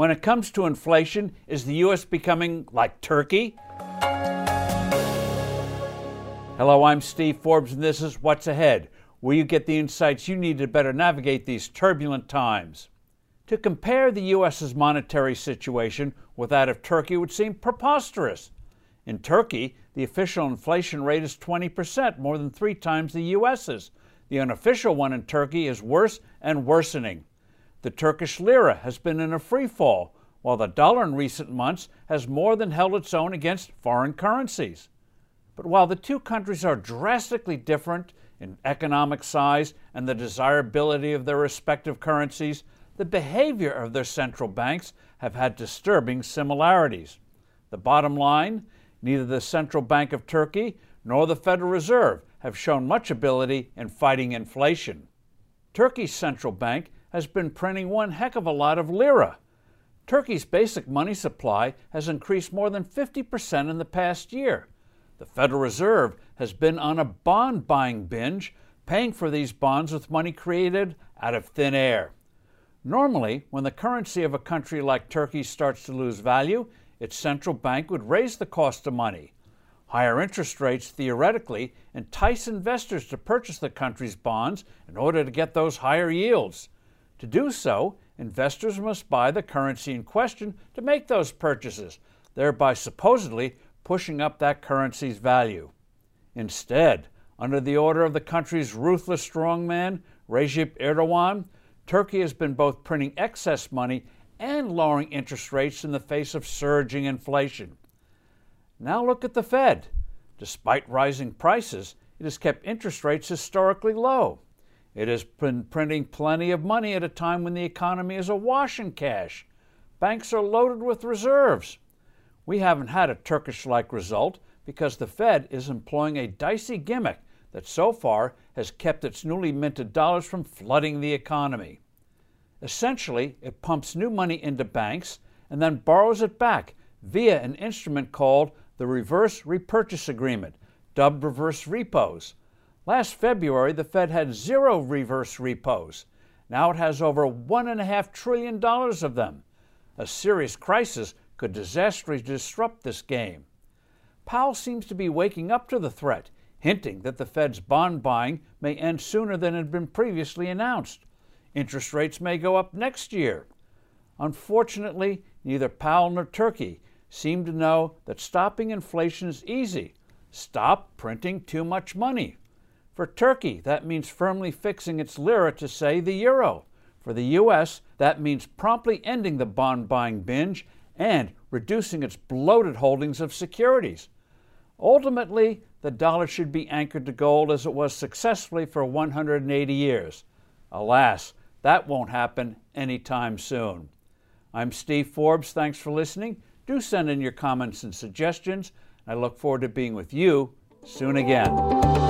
When it comes to inflation, is the U.S. becoming like Turkey? Hello, I'm Steve Forbes, and this is What's Ahead, where you get the insights you need to better navigate these turbulent times. To compare the U.S.'s monetary situation with that of Turkey would seem preposterous. In Turkey, the official inflation rate is 20%, more than three times the U.S.'s. The unofficial one in Turkey is worse and worsening. The Turkish lira has been in a free fall, while the dollar in recent months has more than held its own against foreign currencies. But while the two countries are drastically different in economic size and the desirability of their respective currencies, the behavior of their central banks have had disturbing similarities. The bottom line neither the Central Bank of Turkey nor the Federal Reserve have shown much ability in fighting inflation. Turkey's central bank has been printing one heck of a lot of lira. Turkey's basic money supply has increased more than 50% in the past year. The Federal Reserve has been on a bond buying binge, paying for these bonds with money created out of thin air. Normally, when the currency of a country like Turkey starts to lose value, its central bank would raise the cost of money. Higher interest rates theoretically entice investors to purchase the country's bonds in order to get those higher yields. To do so, investors must buy the currency in question to make those purchases, thereby supposedly pushing up that currency's value. Instead, under the order of the country's ruthless strongman, Recep Erdogan, Turkey has been both printing excess money and lowering interest rates in the face of surging inflation. Now look at the Fed. Despite rising prices, it has kept interest rates historically low. It has been printing plenty of money at a time when the economy is awash in cash. Banks are loaded with reserves. We haven't had a Turkish like result because the Fed is employing a dicey gimmick that so far has kept its newly minted dollars from flooding the economy. Essentially, it pumps new money into banks and then borrows it back via an instrument called the Reverse Repurchase Agreement, dubbed reverse repos. Last February, the Fed had zero reverse repos. Now it has over $1.5 trillion of them. A serious crisis could disastrously disrupt this game. Powell seems to be waking up to the threat, hinting that the Fed's bond buying may end sooner than had been previously announced. Interest rates may go up next year. Unfortunately, neither Powell nor Turkey seem to know that stopping inflation is easy. Stop printing too much money. For Turkey, that means firmly fixing its lira to, say, the euro. For the U.S., that means promptly ending the bond buying binge and reducing its bloated holdings of securities. Ultimately, the dollar should be anchored to gold as it was successfully for 180 years. Alas, that won't happen anytime soon. I'm Steve Forbes. Thanks for listening. Do send in your comments and suggestions. I look forward to being with you soon again.